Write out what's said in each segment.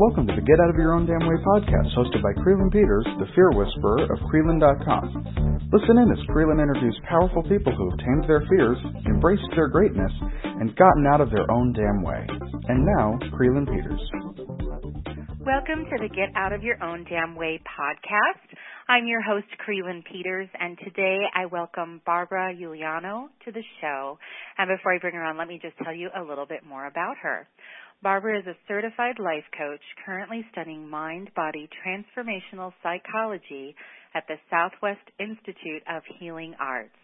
Welcome to the Get Out of Your Own Damn Way podcast, hosted by Creelan Peters, the fear whisperer of Creelan.com. Listen in as Creelan interviews powerful people who have tamed their fears, embraced their greatness, and gotten out of their own damn way. And now, Creelan Peters. Welcome to the Get Out of Your Own Damn Way podcast. I'm your host, Creelan Peters, and today I welcome Barbara Giuliano to the show. And before I bring her on, let me just tell you a little bit more about her. Barbara is a certified life coach currently studying mind body transformational psychology at the Southwest Institute of Healing Arts.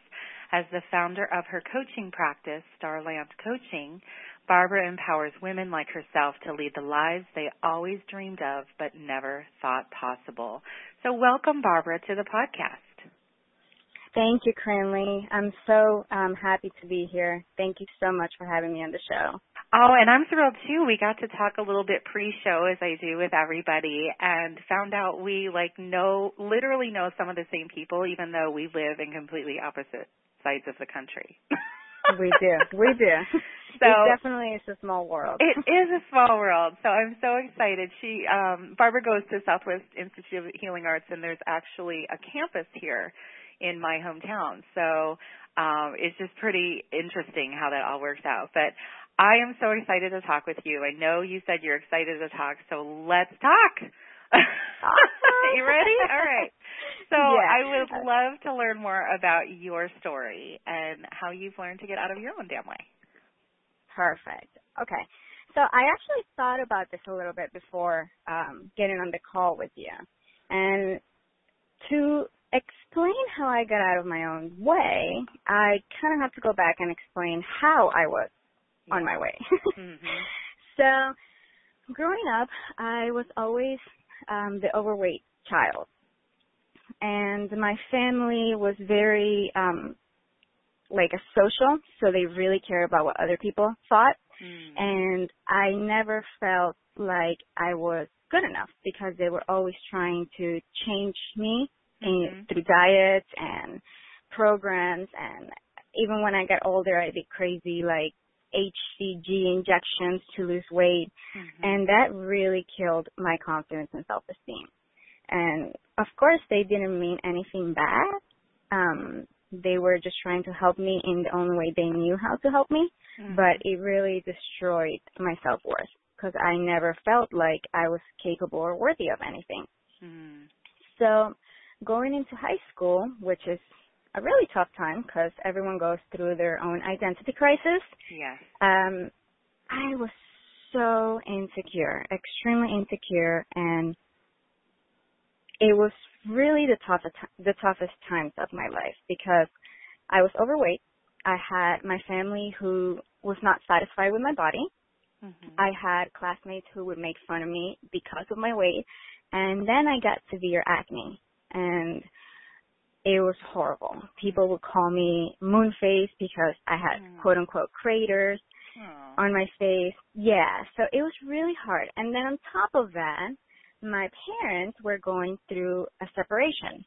As the founder of her coaching practice, Starland Coaching, Barbara empowers women like herself to lead the lives they always dreamed of but never thought possible. So, welcome, Barbara, to the podcast. Thank you, Cranley. I'm so um, happy to be here. Thank you so much for having me on the show. Oh, and I'm thrilled too. We got to talk a little bit pre-show as I do with everybody and found out we like know literally know some of the same people even though we live in completely opposite sides of the country. we do. We do. So it definitely is a small world. It is a small world. So I'm so excited. She um Barbara goes to Southwest Institute of Healing Arts and there's actually a campus here in my hometown. So um it's just pretty interesting how that all works out. But I am so excited to talk with you. I know you said you're excited to talk, so let's talk. you ready? All right. So yeah. I would love to learn more about your story and how you've learned to get out of your own damn way. Perfect. Okay. So I actually thought about this a little bit before um, getting on the call with you. And to explain how I got out of my own way, I kind of have to go back and explain how I was on my way. mm-hmm. So, growing up, I was always um, the overweight child, and my family was very um, like a social, so they really care about what other people thought, mm. and I never felt like I was good enough because they were always trying to change me mm-hmm. in, through diets and programs and even when I got older I'd did crazy like HCG injections to lose weight, mm-hmm. and that really killed my confidence and self-esteem. And of course, they didn't mean anything bad. Um, they were just trying to help me in the only way they knew how to help me, mm-hmm. but it really destroyed my self-worth because I never felt like I was capable or worthy of anything. Mm-hmm. So going into high school, which is a really tough time because everyone goes through their own identity crisis. Yes. Um, I was so insecure, extremely insecure, and it was really the toughest the toughest times of my life because I was overweight. I had my family who was not satisfied with my body. Mm-hmm. I had classmates who would make fun of me because of my weight, and then I got severe acne and it was horrible. People would call me moon face because I had mm. quote unquote craters Aww. on my face. Yeah, so it was really hard. And then on top of that, my parents were going through a separation.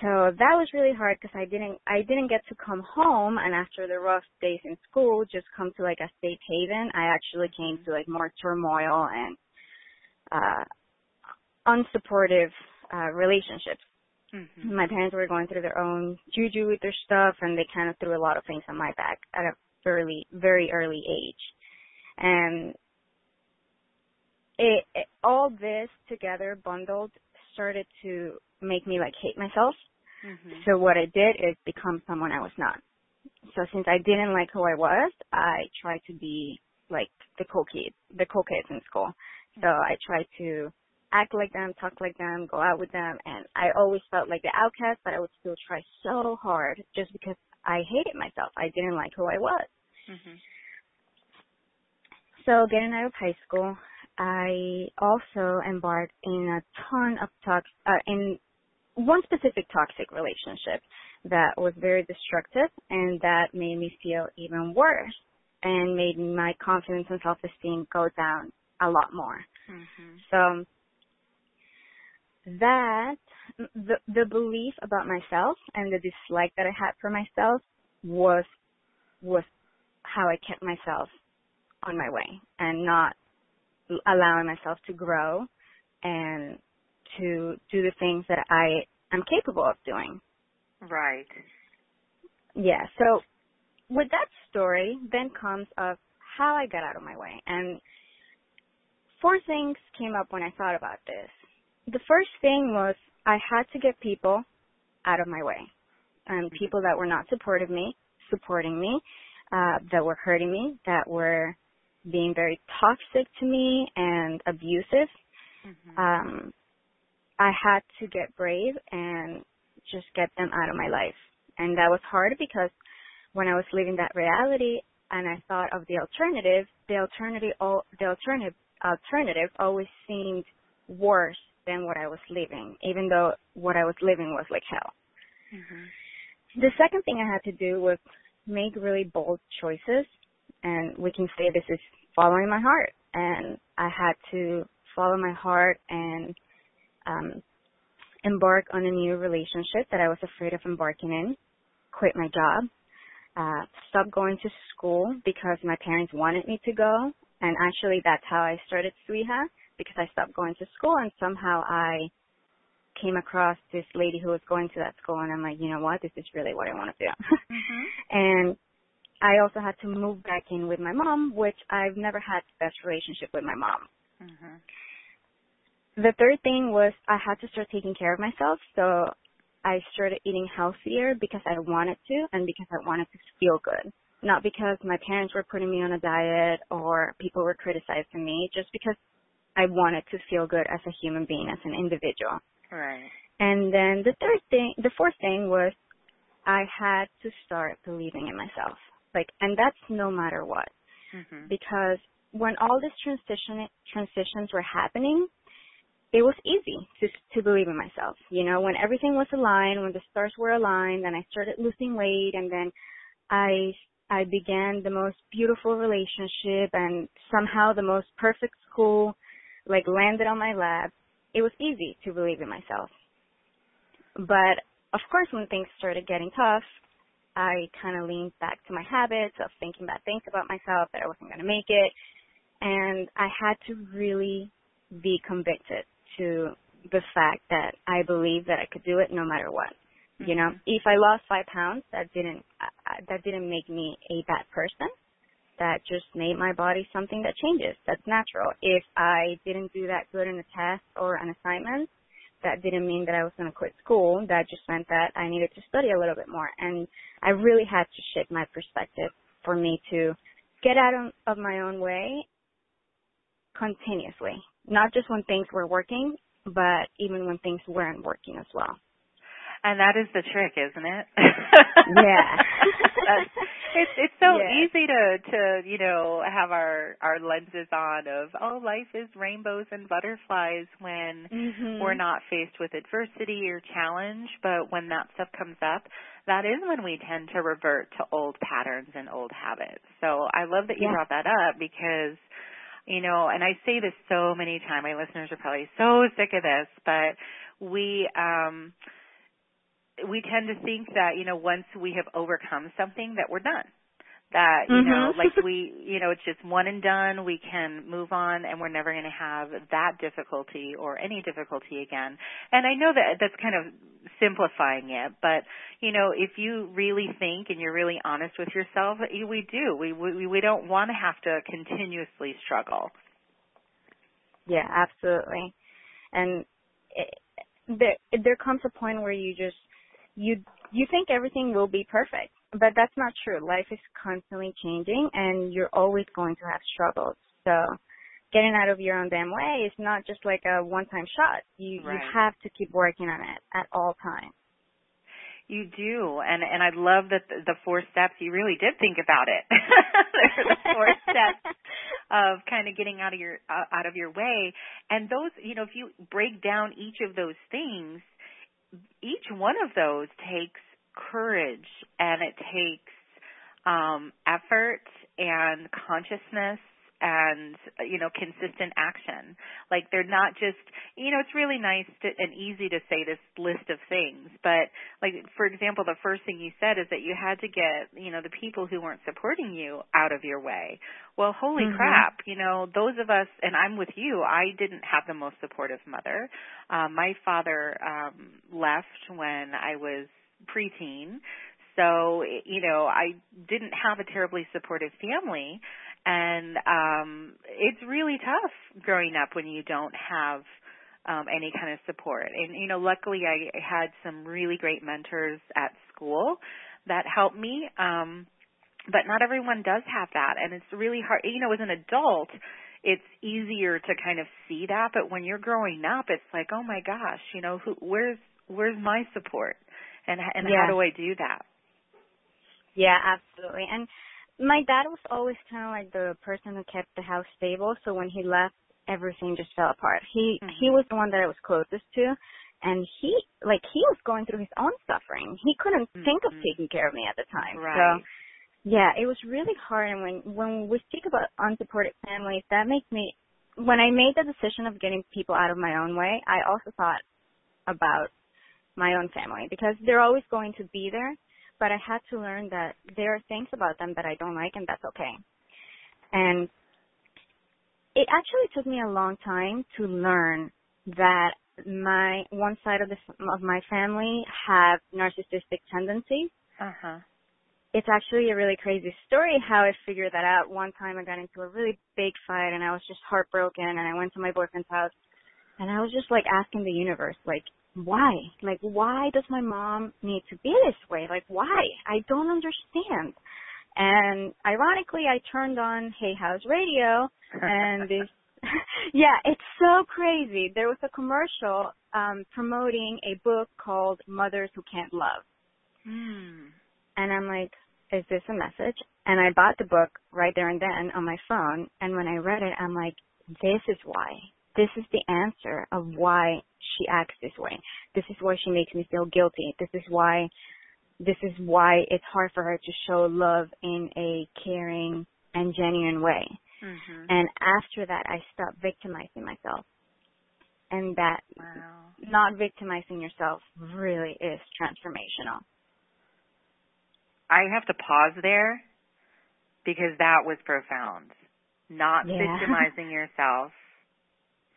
So that was really hard because I didn't I didn't get to come home and after the rough days in school just come to like a safe haven. I actually came to like more turmoil and uh unsupportive uh relationships Mm-hmm. my parents were going through their own juju with their stuff and they kind of threw a lot of things on my back at a very very early age. And it, it all this together bundled started to make me like hate myself. Mm-hmm. so what i did is become someone i was not. So since i didn't like who i was i tried to be like the cool kid the cool kids in school. So i tried to act like them, talk like them, go out with them, and I always felt like the outcast, but I would still try so hard just because I hated myself. I didn't like who I was. Mm-hmm. So getting out of high school, I also embarked in a ton of talks, uh, in one specific toxic relationship that was very destructive and that made me feel even worse and made my confidence and self-esteem go down a lot more. Mm-hmm. So that the the belief about myself and the dislike that I had for myself was was how I kept myself on my way and not allowing myself to grow and to do the things that I am capable of doing. Right. Yeah. So with that story, then comes of how I got out of my way. And four things came up when I thought about this. The first thing was I had to get people out of my way. And people that were not supportive me, supporting me, uh, that were hurting me, that were being very toxic to me and abusive. Mm-hmm. Um, I had to get brave and just get them out of my life. And that was hard because when I was living that reality and I thought of the alternative, the alternative, the alternative, alternative always seemed worse than what I was living, even though what I was living was like hell. Mm-hmm. The second thing I had to do was make really bold choices, and we can say this is following my heart. And I had to follow my heart and um, embark on a new relationship that I was afraid of embarking in, quit my job, uh, stop going to school because my parents wanted me to go. And actually, that's how I started SWIHA because I stopped going to school and somehow I came across this lady who was going to that school and I'm like, you know what, this is really what I want to do. mm-hmm. And I also had to move back in with my mom, which I've never had the best relationship with my mom. Mm-hmm. The third thing was I had to start taking care of myself. So I started eating healthier because I wanted to and because I wanted to feel good. Not because my parents were putting me on a diet or people were criticizing me, just because I wanted to feel good as a human being, as an individual. Right. And then the third thing, the fourth thing was I had to start believing in myself. Like, and that's no matter what. Mm-hmm. Because when all these transition transitions were happening, it was easy to to believe in myself. You know, when everything was aligned, when the stars were aligned, and I started losing weight, and then I I began the most beautiful relationship, and somehow the most perfect school, like landed on my lap. It was easy to believe in myself. But of course, when things started getting tough, I kind of leaned back to my habits of thinking bad things about myself that I wasn't going to make it, and I had to really be convicted to the fact that I believe that I could do it no matter what. Mm-hmm. You know, mm-hmm. if I lost five pounds, that didn't uh, that didn't make me a bad person. That just made my body something that changes. That's natural. If I didn't do that good in a test or an assignment, that didn't mean that I was going to quit school. That just meant that I needed to study a little bit more. And I really had to shift my perspective for me to get out of my own way continuously not just when things were working, but even when things weren't working as well. And that is the trick, isn't it? yeah. It's it's so yeah. easy to to you know have our our lenses on of oh life is rainbows and butterflies when mm-hmm. we're not faced with adversity or challenge, but when that stuff comes up, that is when we tend to revert to old patterns and old habits. So I love that you yeah. brought that up because you know, and I say this so many times, my listeners are probably so sick of this, but we, um, we tend to think that, you know, once we have overcome something that we're done. That you mm-hmm. know like we you know it's just one and done. We can move on and we're never going to have that difficulty or any difficulty again. And i know that that's kind of simplifying it but you know if you really think and you're really honest with yourself we do. We we we don't want to have to continuously struggle. Yeah absolutely. And it, there there comes a point where you just you you think everything will be perfect but that's not true. Life is constantly changing and you're always going to have struggles. So getting out of your own damn way is not just like a one time shot. You right. you have to keep working on it at all times. You do, and and I love that the, the four steps. You really did think about it. the four steps of kind of getting out of your uh, out of your way, and those, you know, if you break down each of those things, each one of those takes courage and it takes um, effort and consciousness and you know consistent action. Like they're not just you know it's really nice to, and easy to say this list of things but like for example the first thing you said is that you had to get you know the people who weren't supporting you out of your way. Well holy mm-hmm. crap you know those of us and i'm with you i didn't have the most supportive mother. Um my father um left when i was preteen so you know i didn't have a terribly supportive family and um it's really tough growing up when you don't have um any kind of support. And you know luckily i had some really great mentors at school that helped me um but not everyone does have that. And it's really hard you know as an adult it's easier to kind of see that. But when you're growing up it's like oh my gosh you know who where's where's my support? And and yeah. how do i do that? Yeah absolutely. And my dad was always kind of like the person who kept the house stable. So when he left, everything just fell apart. He mm-hmm. he was the one that I was closest to, and he like he was going through his own suffering. He couldn't mm-hmm. think of mm-hmm. taking care of me at the time. Right. So yeah, it was really hard. And when when we speak about unsupported families, that makes me when I made the decision of getting people out of my own way, I also thought about my own family because they're always going to be there but I had to learn that there are things about them that I don't like and that's okay. And it actually took me a long time to learn that my one side of the of my family have narcissistic tendencies. Uh-huh. It's actually a really crazy story how I figured that out. One time I got into a really big fight and I was just heartbroken and I went to my boyfriend's house and I was just like asking the universe like why? Like, why does my mom need to be this way? Like, why? I don't understand. And ironically, I turned on Hay House Radio, and this, yeah, it's so crazy. There was a commercial um, promoting a book called Mothers Who Can't Love. Hmm. And I'm like, is this a message? And I bought the book right there and then on my phone. And when I read it, I'm like, this is why this is the answer of why she acts this way. This is why she makes me feel guilty. This is why this is why it's hard for her to show love in a caring and genuine way. Mm-hmm. And after that, I stopped victimizing myself. And that wow. not victimizing yourself really is transformational. I have to pause there because that was profound. Not yeah. victimizing yourself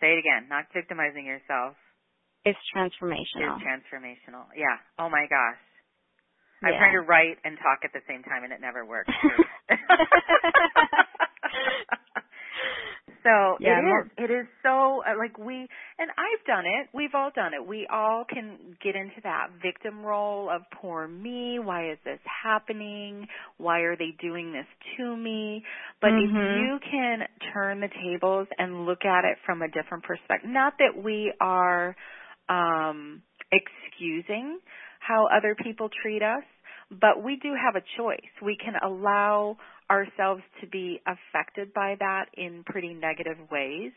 Say it again. Not victimizing yourself. It's transformational. It's transformational. Yeah. Oh my gosh. Yeah. I'm trying to write and talk at the same time and it never works. So yeah, it is. It is so uh, like we and I've done it. We've all done it. We all can get into that victim role of poor me. Why is this happening? Why are they doing this to me? But mm-hmm. if you can turn the tables and look at it from a different perspective, not that we are um excusing how other people treat us, but we do have a choice. We can allow ourselves to be affected by that in pretty negative ways,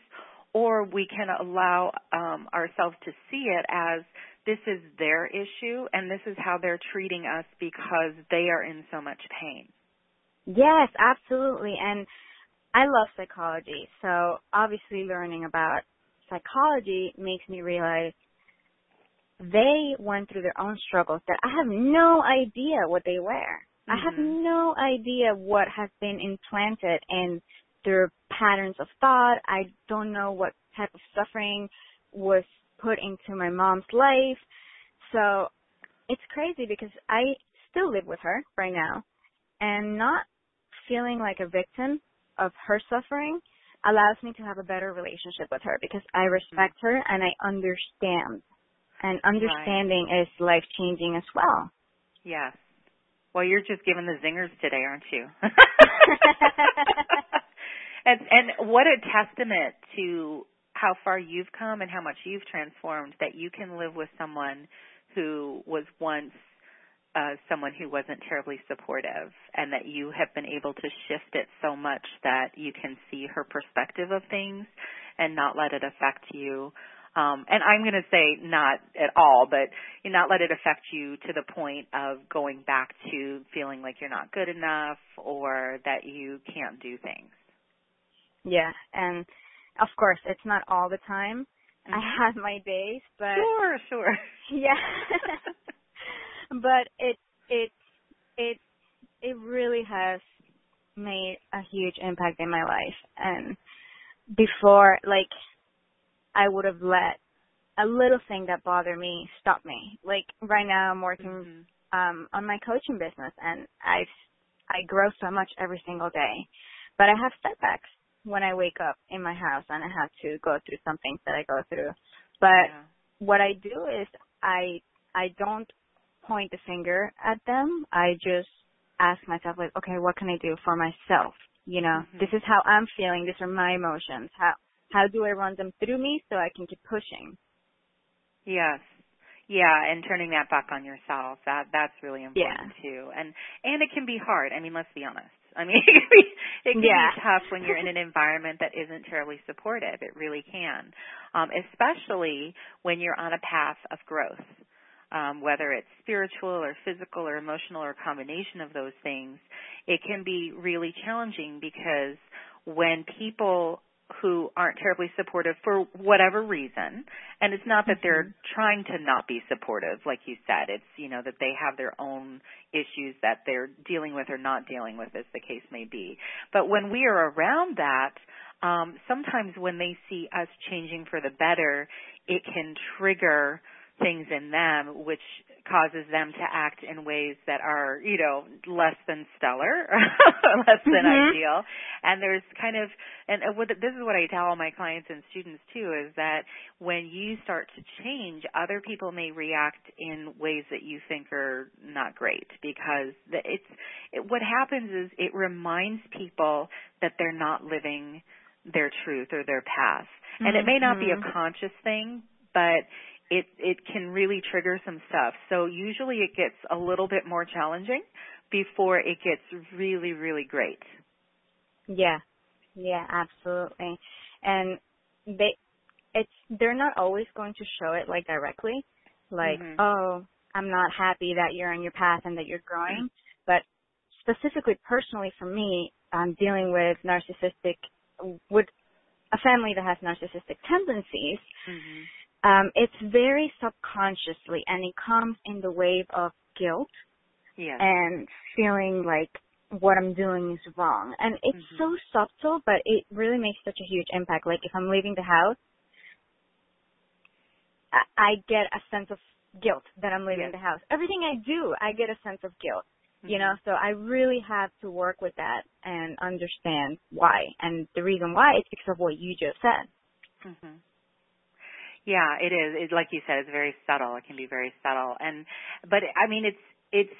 or we can allow um, ourselves to see it as this is their issue and this is how they're treating us because they are in so much pain. Yes, absolutely. And I love psychology, so obviously learning about psychology makes me realize they went through their own struggles that I have no idea what they were. Mm-hmm. I have mm-hmm. no idea what has been implanted in their patterns of thought. I don't know what type of suffering was put into my mom's life. So it's crazy because I still live with her right now and not feeling like a victim of her suffering allows me to have a better relationship with her because I respect her and I understand. And understanding right. is life changing as well. Yes. Well, you're just giving the zingers today, aren't you? and and what a testament to how far you've come and how much you've transformed that you can live with someone who was once uh, someone who wasn't terribly supportive and that you have been able to shift it so much that you can see her perspective of things and not let it affect you um, and I'm going to say not at all, but you not let it affect you to the point of going back to feeling like you're not good enough or that you can't do things. Yeah, and of course, it's not all the time. I have my days, but Sure, sure. yeah. but it it it it really has made a huge impact in my life and before like I would have let a little thing that bothered me stop me. Like right now I'm working Mhm. um on my coaching business and I I grow so much every single day. But I have setbacks when I wake up in my house and I have to go through some things that I go through. But Yeah. what I do is I I don't point the finger at them. I just ask myself like, okay, what can I do for myself? You know, Mhm. this is how I'm feeling. These are my emotions. How how do I run them through me so I can keep pushing? Yes. Yeah, and turning that back on yourself. That that's really important too. And and it can be hard. I mean, let's be honest. I mean, it can be, it can Yeah. be tough when you're in an environment that isn't terribly supportive. It really can. Um, especially when you're on a path of growth. Um, whether it's spiritual or physical or emotional or a combination of those things, it can be really challenging because when people who aren't terribly supportive for whatever reason, and it's not that they're trying to not be supportive, like you said, it's, you know, that they have their own issues that they're dealing with or not dealing with, as the case may be. But when we are around that, um, sometimes when they see us changing for the better, it can trigger things in them which causes them to act in ways that are, you know, less than stellar, less than Mhm. ideal. And there's kind of, and this is what I tell all my clients and students too, is that when you start to change, other people may react in ways that you think are not great because it's, it, what happens is it reminds people that they're not living their truth or their path. And it may not be a Mhm. conscious thing, but it it can really trigger some stuff. So usually it gets a little bit more challenging before it gets really really great. Yeah. Yeah, absolutely. And they it's they're not always going to show it like directly. Like, Mhm. oh, I'm not happy that you're on your path and that you're growing. But specifically personally for me, I'm dealing with narcissistic with a family that has narcissistic tendencies. Mhm. Um, it's very subconsciously and it comes in the wave of guilt Yes. and feeling like what I'm doing is wrong. And it's Mhm. so subtle, but it really makes such a huge impact. Like if I'm leaving the house, I, I get a sense of guilt that I'm leaving Yes. the house. Everything I do, I get a sense of guilt. You know, so I really have to work with that and understand why. And the reason why is because of what you just said. Mhm. Yeah, it is. It, like you said, it's very subtle. It can be very subtle, and but I mean, it's it's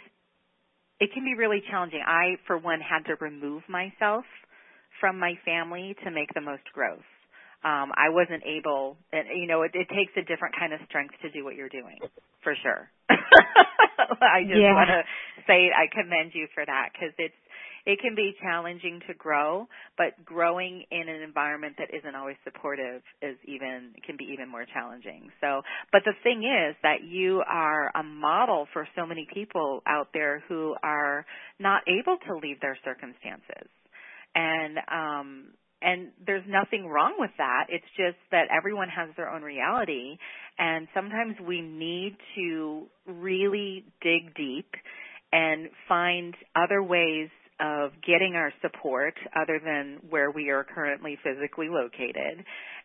it can be really challenging. I, for one, had to remove myself from my family to make the most growth. Um, I wasn't able, and you know, it, it takes a different kind of strength to do what you're doing, for sure. I just Yeah. want to say I commend you for that because it's it can be challenging to grow, but growing in an environment that isn't always supportive is even can be even more challenging. So, but the thing is that you are a model for so many people out there who are not able to leave their circumstances. And um and there's nothing wrong with that. It's just that everyone has their own reality and sometimes we need to really dig deep and find other ways of getting our support other than where we are currently physically located.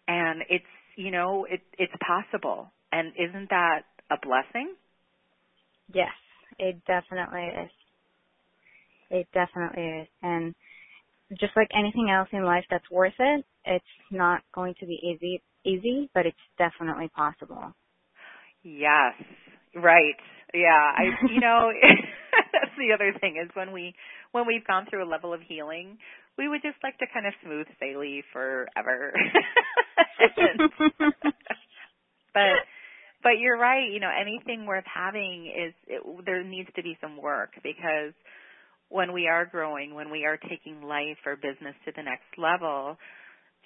And it's, you know, it, it's possible. And isn't that a blessing? Yes, it definitely is. It definitely is. And just like anything else in life that's worth it, it's not going to be easy easy, but it's definitely possible. Yes. Right. Yeah. I you know that's the other thing is when we when we've gone through a level of healing, we would just like to kind of smooth sail forever. but but you're right, you know, anything worth having is it, there needs to be some work because when we are growing, when we are taking life or business to the next level,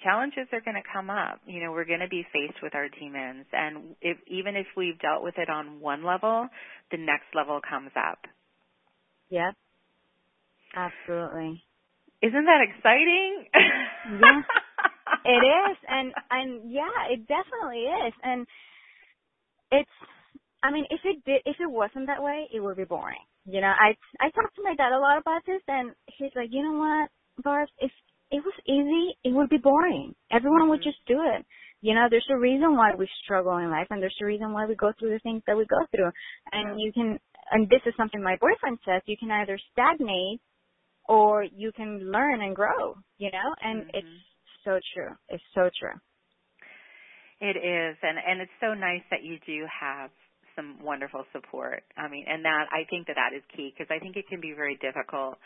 challenges are going to come up. You know, we're going to be faced with our demons, and if even if we've dealt with it on one level, the next level comes up. Yep. Absolutely. Isn't that exciting? Yeah. it is, and and yeah, it definitely is, and it's. I mean, if it did, if it wasn't that way, it would be boring. You know, I I talked to my dad a lot about this, and he's like, you know what, Barb, if it was easy, it would be boring. Everyone mm-hmm. would just do it. You know, there's a reason why we struggle in life, and there's a reason why we go through the things that we go through. And you can, and this is something my boyfriend says, you can either stagnate or you can learn and grow. You know, and mm-hmm. it's so true. It's so true. It is, and and it's so nice that you do have some wonderful support. I mean, and that I think that that is key because I think it can be very difficult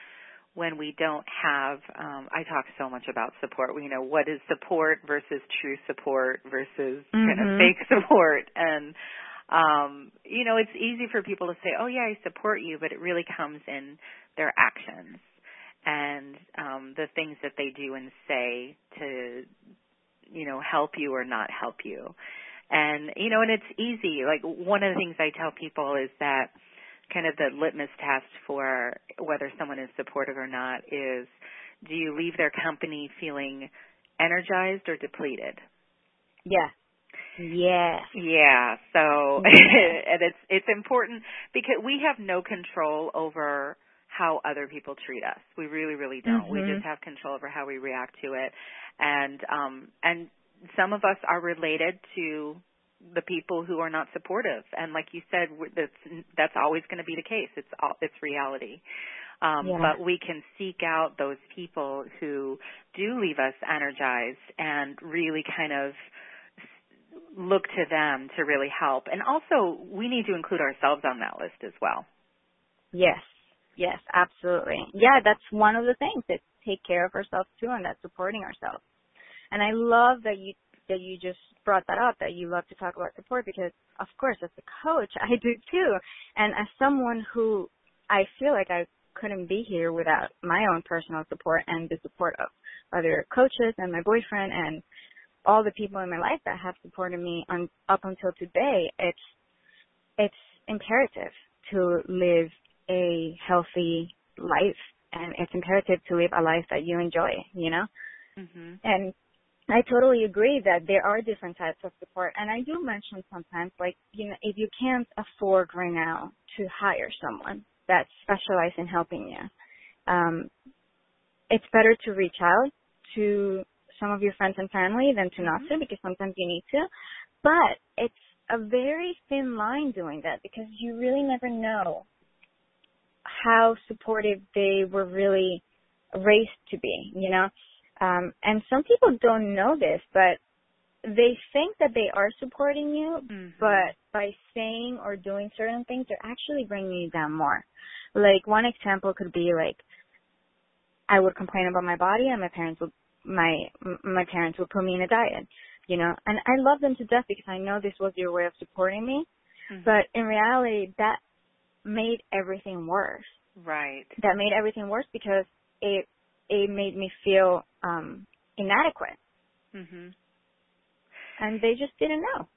when we don't have um I talk so much about support. We you know what is support versus true support versus mm-hmm. kind of mm-hmm. fake support and um you know it's easy for people to say, "Oh yeah, I support you," but it really comes in their actions and um the things that they do and say to you know help you or not help you. And you know, and it's easy. Like one of the things I tell people is that kind of the litmus test for whether someone is supportive or not is do you leave their company feeling energized or depleted? Yeah. Yes. Yeah. So and it's it's important because we have no control over how other people treat us. We really, really don't. Mm-hmm. We just have control over how we react to it. And um and some of us are related to the people who are not supportive. And like you said, that's that's always going to be the case. It's all, it's reality. Um, yeah. But we can seek out those people who do leave us energized and really kind of look to them to really help. And also, we need to include ourselves on that list as well. Yes, yes, absolutely. Yeah, that's one of the things that take care of ourselves too, and that's supporting ourselves. And I love that you that you just brought that up that you love to talk about support because of course as a coach I do too. And as someone who I feel like I couldn't be here without my own personal support and the support of other coaches and my boyfriend and all the people in my life that have supported me on up until today, it's it's imperative to live a healthy life and it's imperative to live a life that you enjoy, you know? Mm-hmm. And I totally agree that there are different types of support. And I do mention sometimes, like, you know, if you can't afford right now to hire someone that specializes in helping you, um, it's better to reach out to some of your friends and family than to not to mm-hmm. because sometimes you need to. But it's a very thin line doing that because you really never know how supportive they were really raised to be, you know? Um, and some people don't know this, but they think that they are supporting you, mm-hmm. but by saying or doing certain things, they're actually bringing you down more. Like one example could be like, I would complain about my body, and my parents would my my parents would put me in a diet, you know. And I love them to death because I know this was your way of supporting me, mm-hmm. but in reality, that made everything worse. Right. That made everything worse because it it made me feel um inadequate. Mhm. And they just didn't know.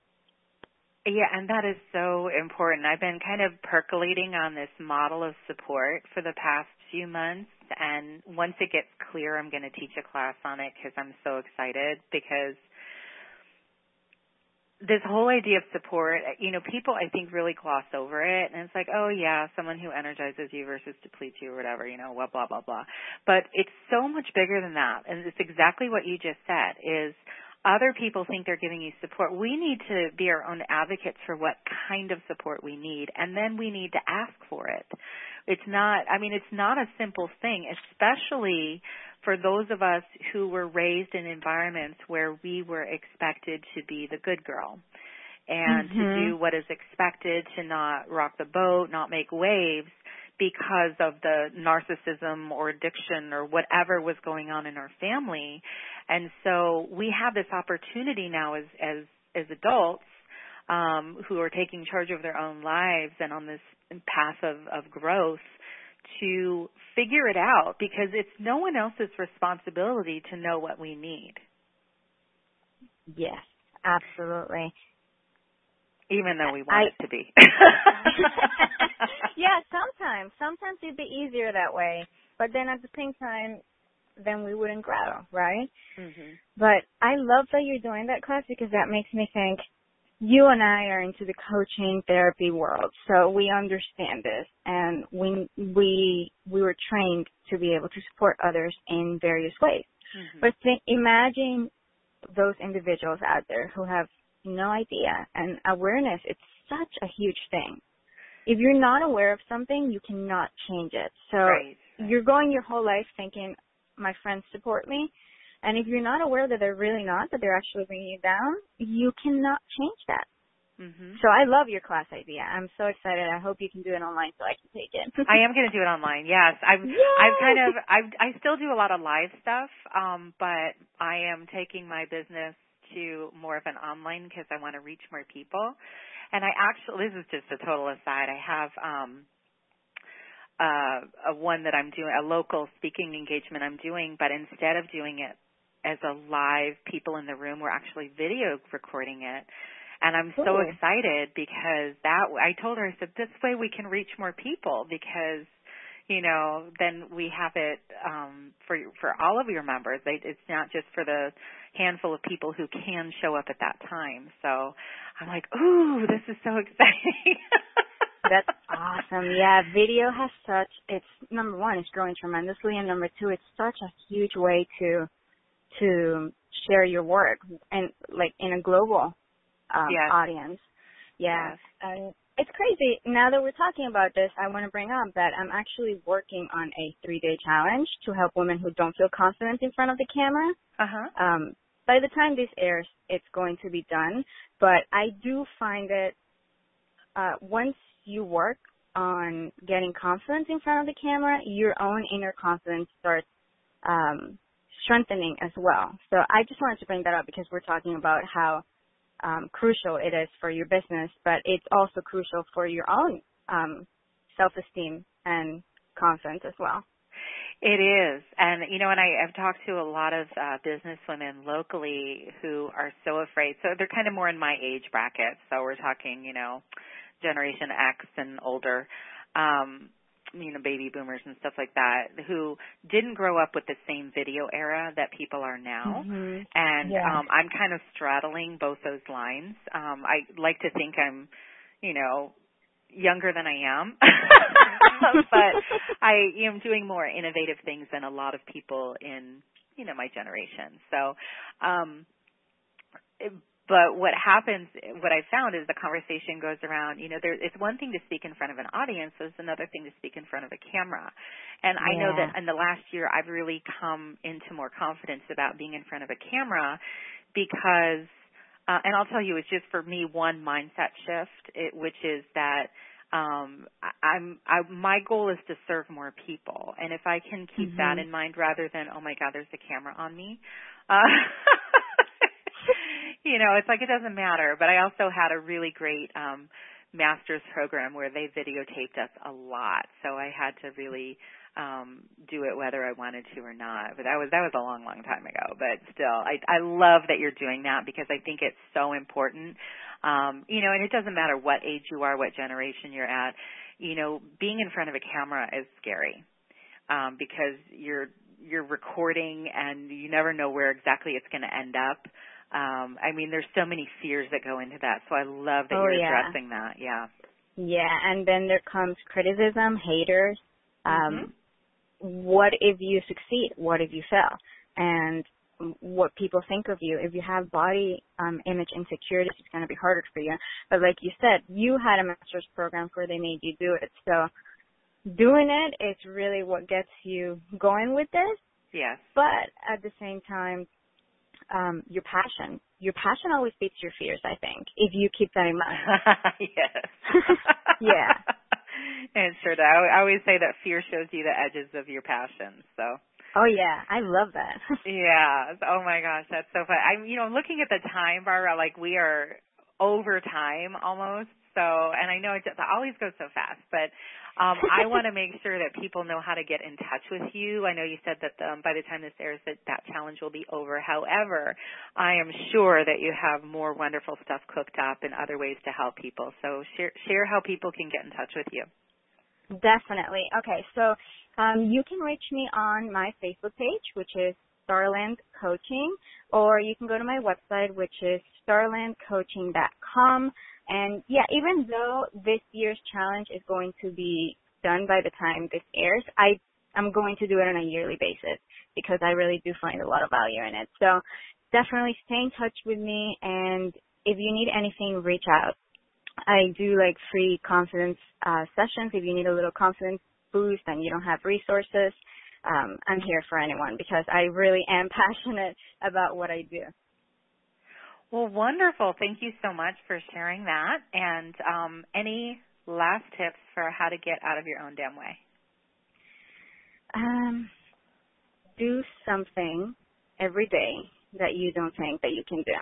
Yeah, and that is so important. I've been kind of percolating on this model of support for the past few months and once it gets clear I'm going to teach a class on it cuz I'm so excited because this whole idea of support, you know, people I think really gloss over it and it's like, oh yeah, someone who energizes you versus depletes you or whatever, you know, blah blah blah blah. But it's so much bigger than that. And it's exactly what you just said is other people think they're giving you support. We need to be our own advocates for what kind of support we need and then we need to ask for it. It's not I mean, it's not a simple thing, especially for those of us who were raised in environments where we were expected to be the good girl and mm-hmm. to do what is expected, to not rock the boat, not make waves because of the narcissism or addiction or whatever was going on in our family. And so we have this opportunity now as as as adults um, who are taking charge of their own lives and on this path of, of growth to figure it out because it's no one else's responsibility to know what we need. Yes, absolutely. Even though we want I, it to be. yeah, sometimes. Sometimes it'd be easier that way. But then at the same time, then we wouldn't grow, right? Mhm. But I love that you're doing that class because that makes me think you and I are into the coaching therapy world, so we understand this, and we we we were trained to be able to support others in various ways. Mhm. But think, imagine those individuals out there who have no idea, and awareness. It's such a huge thing. If you're not aware of something, you cannot change it. So right. you're going your whole life thinking, my friends support me. And if you're not aware that they're really not, that they're actually bringing you down, you cannot change that. Mhm. So I love your class idea. I'm so excited. I hope you can do it online so I can take it. I am going to do it online. Yes, I've Yay! I've kind of I've I still do a lot of live stuff, um, but I am taking my business to more of an online because I want to reach more people. And I actually this is just a total aside. I have um uh a one that I'm doing a local speaking engagement I'm doing, but instead of doing it as a live people in the room, we're actually video recording it. And I'm so excited because that I told her I said this way we can reach more people because you know then we have it um for for all of your members. They, it's not just for the handful of people who can show up at that time. So I'm like, "Ooh, this is so exciting." That's awesome. Yeah, video has such it's number one, it's growing tremendously and number two, it's such a huge way to to share your work and like in a global um Yes. audience. Yeah. Yes. And it's crazy. Now that we're talking about this, I want to bring up that I'm actually working on a three day challenge to help women who don't feel confident in front of the camera. Uh-huh. Um, by the time this airs, it's going to be done. But I do find that uh, once you work on getting confidence in front of the camera, your own inner confidence starts um, strengthening as well. So I just wanted to bring that up because we're talking about how um, crucial it is for your business, but it's also crucial for your own um, self-esteem and confidence as well. It is. And you know, and I, I've talked to a lot of uh business women locally who are so afraid. So they're kind of more in my age bracket. So we're talking, you know, generation X and older. Um you know, baby boomers and stuff like that who didn't grow up with the same video era that people are now. Mhm. And Yeah. um I'm kind of straddling both those lines. Um I like to think I'm, you know, younger than I am. but I am doing more innovative things than a lot of people in, you know, my generation. So, um but what happens what I found is the conversation goes around, you know, there it's one thing to speak in front of an audience, it's another thing to speak in front of a camera. And I know that in the last year I've really come into more confidence about being in front of a camera because uh, and I'll tell you, it's just for me one mindset shift, it, which is that um, I'm I, my goal is to serve more people, and if I can keep that Mhm. in mind rather than oh my God, there's a camera on me, uh, you know, it's like it doesn't matter. But I also had a really great um, master's program where they videotaped us a lot, so I had to really um do it whether I wanted to or not. But that was that was a long, long time ago. But still, I I love that you're doing that because I think it's so important. Um, you know, and it doesn't matter what age you are, what generation you're at. You know, being in front of a camera is scary um, because you're you're recording and you never know where exactly it's going to end up. Um, I mean, there's so many fears that go into that. So I love that Oh, you're yeah. addressing that. Yeah. Yeah, and then there comes criticism, haters. Um, Mhm. What if you succeed? What if you fail? And what people think of you. If you have body um, image insecurities, it's going to be harder for you. But like you said, you had a master's program where they made you do it. So doing it is really what gets you going with this. Yes. But at the same time, um, your passion. Your passion always beats your fears, I think, if you keep that in mind. yes. Yeah. And sure does. I I always say that fear shows you the edges of your passion. So Oh yeah, I love that. yeah. Oh my gosh, that's so fun. I'm you know, looking at the time, Barbara, like we are over time almost. So and I know it just, always goes so fast, but um I want to make sure that people know how to get in touch with you. I know you said that um, by the time this airs that that challenge will be over. However, I am sure that you have more wonderful stuff cooked up and other ways to help people. So share share how people can get in touch with you. Definitely. Okay, so Um, you can reach me on my Facebook page, which is Starland Coaching, or you can go to my website, which is starlandcoaching.com. And yeah, even though this year's challenge is going to be done by the time this airs, I I'm going to do it on a yearly basis because I really do find a lot of value in it. So definitely stay in touch with me and if you need anything, reach out. I do like free confidence uh, sessions if you need a little confidence boost and you don't have resources. Um, I'm here for anyone because I really am passionate about what I do. Well, wonderful. Thank you so much for sharing that. And um, any last tips for how to get out of your own damn way? Um, do something every day that you don't think that you can do.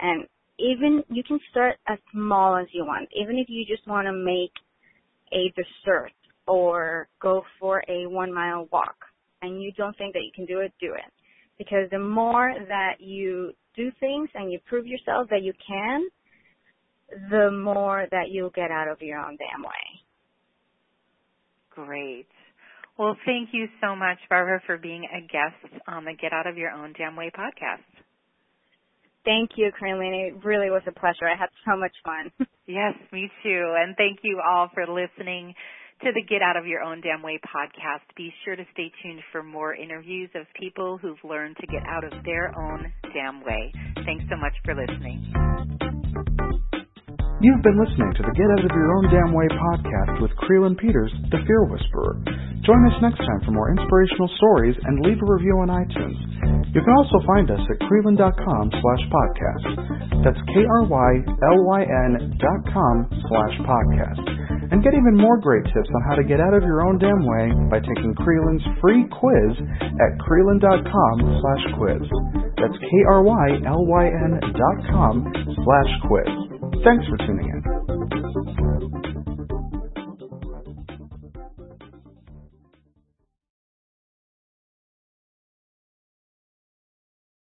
And even you can start as small as you want. Even if you just want to make a dessert or go for a one mile walk and you don't think that you can do it, do it. Because the more that you do things and you prove yourself that you can, the more that you'll get out of your own damn way. Great. Well, thank you so much, Barbara, for being a guest on the Get Out of Your Own Damn Way podcast. Thank you, Carolina. It really was a pleasure. I had so much fun. yes, me too. And thank you all for listening to the Get Out of Your Own Damn Way podcast. Be sure to stay tuned for more interviews of people who've learned to get out of their own damn way. Thanks so much for listening. You've been listening to the Get Out of Your Own Damn Way podcast with Krylyn Peters, the Fear Whisperer. Join us next time for more inspirational stories and leave a review on iTunes. You can also find us at Krylyn.com slash podcast. That's K-R-Y-L-Y-N dot com slash podcast. And get even more great tips on how to get out of your own damn way by taking Krylyn's free quiz at Krylyn.com slash quiz. That's K-R-Y-L-Y-N dot com slash quiz. Thanks for tuning in.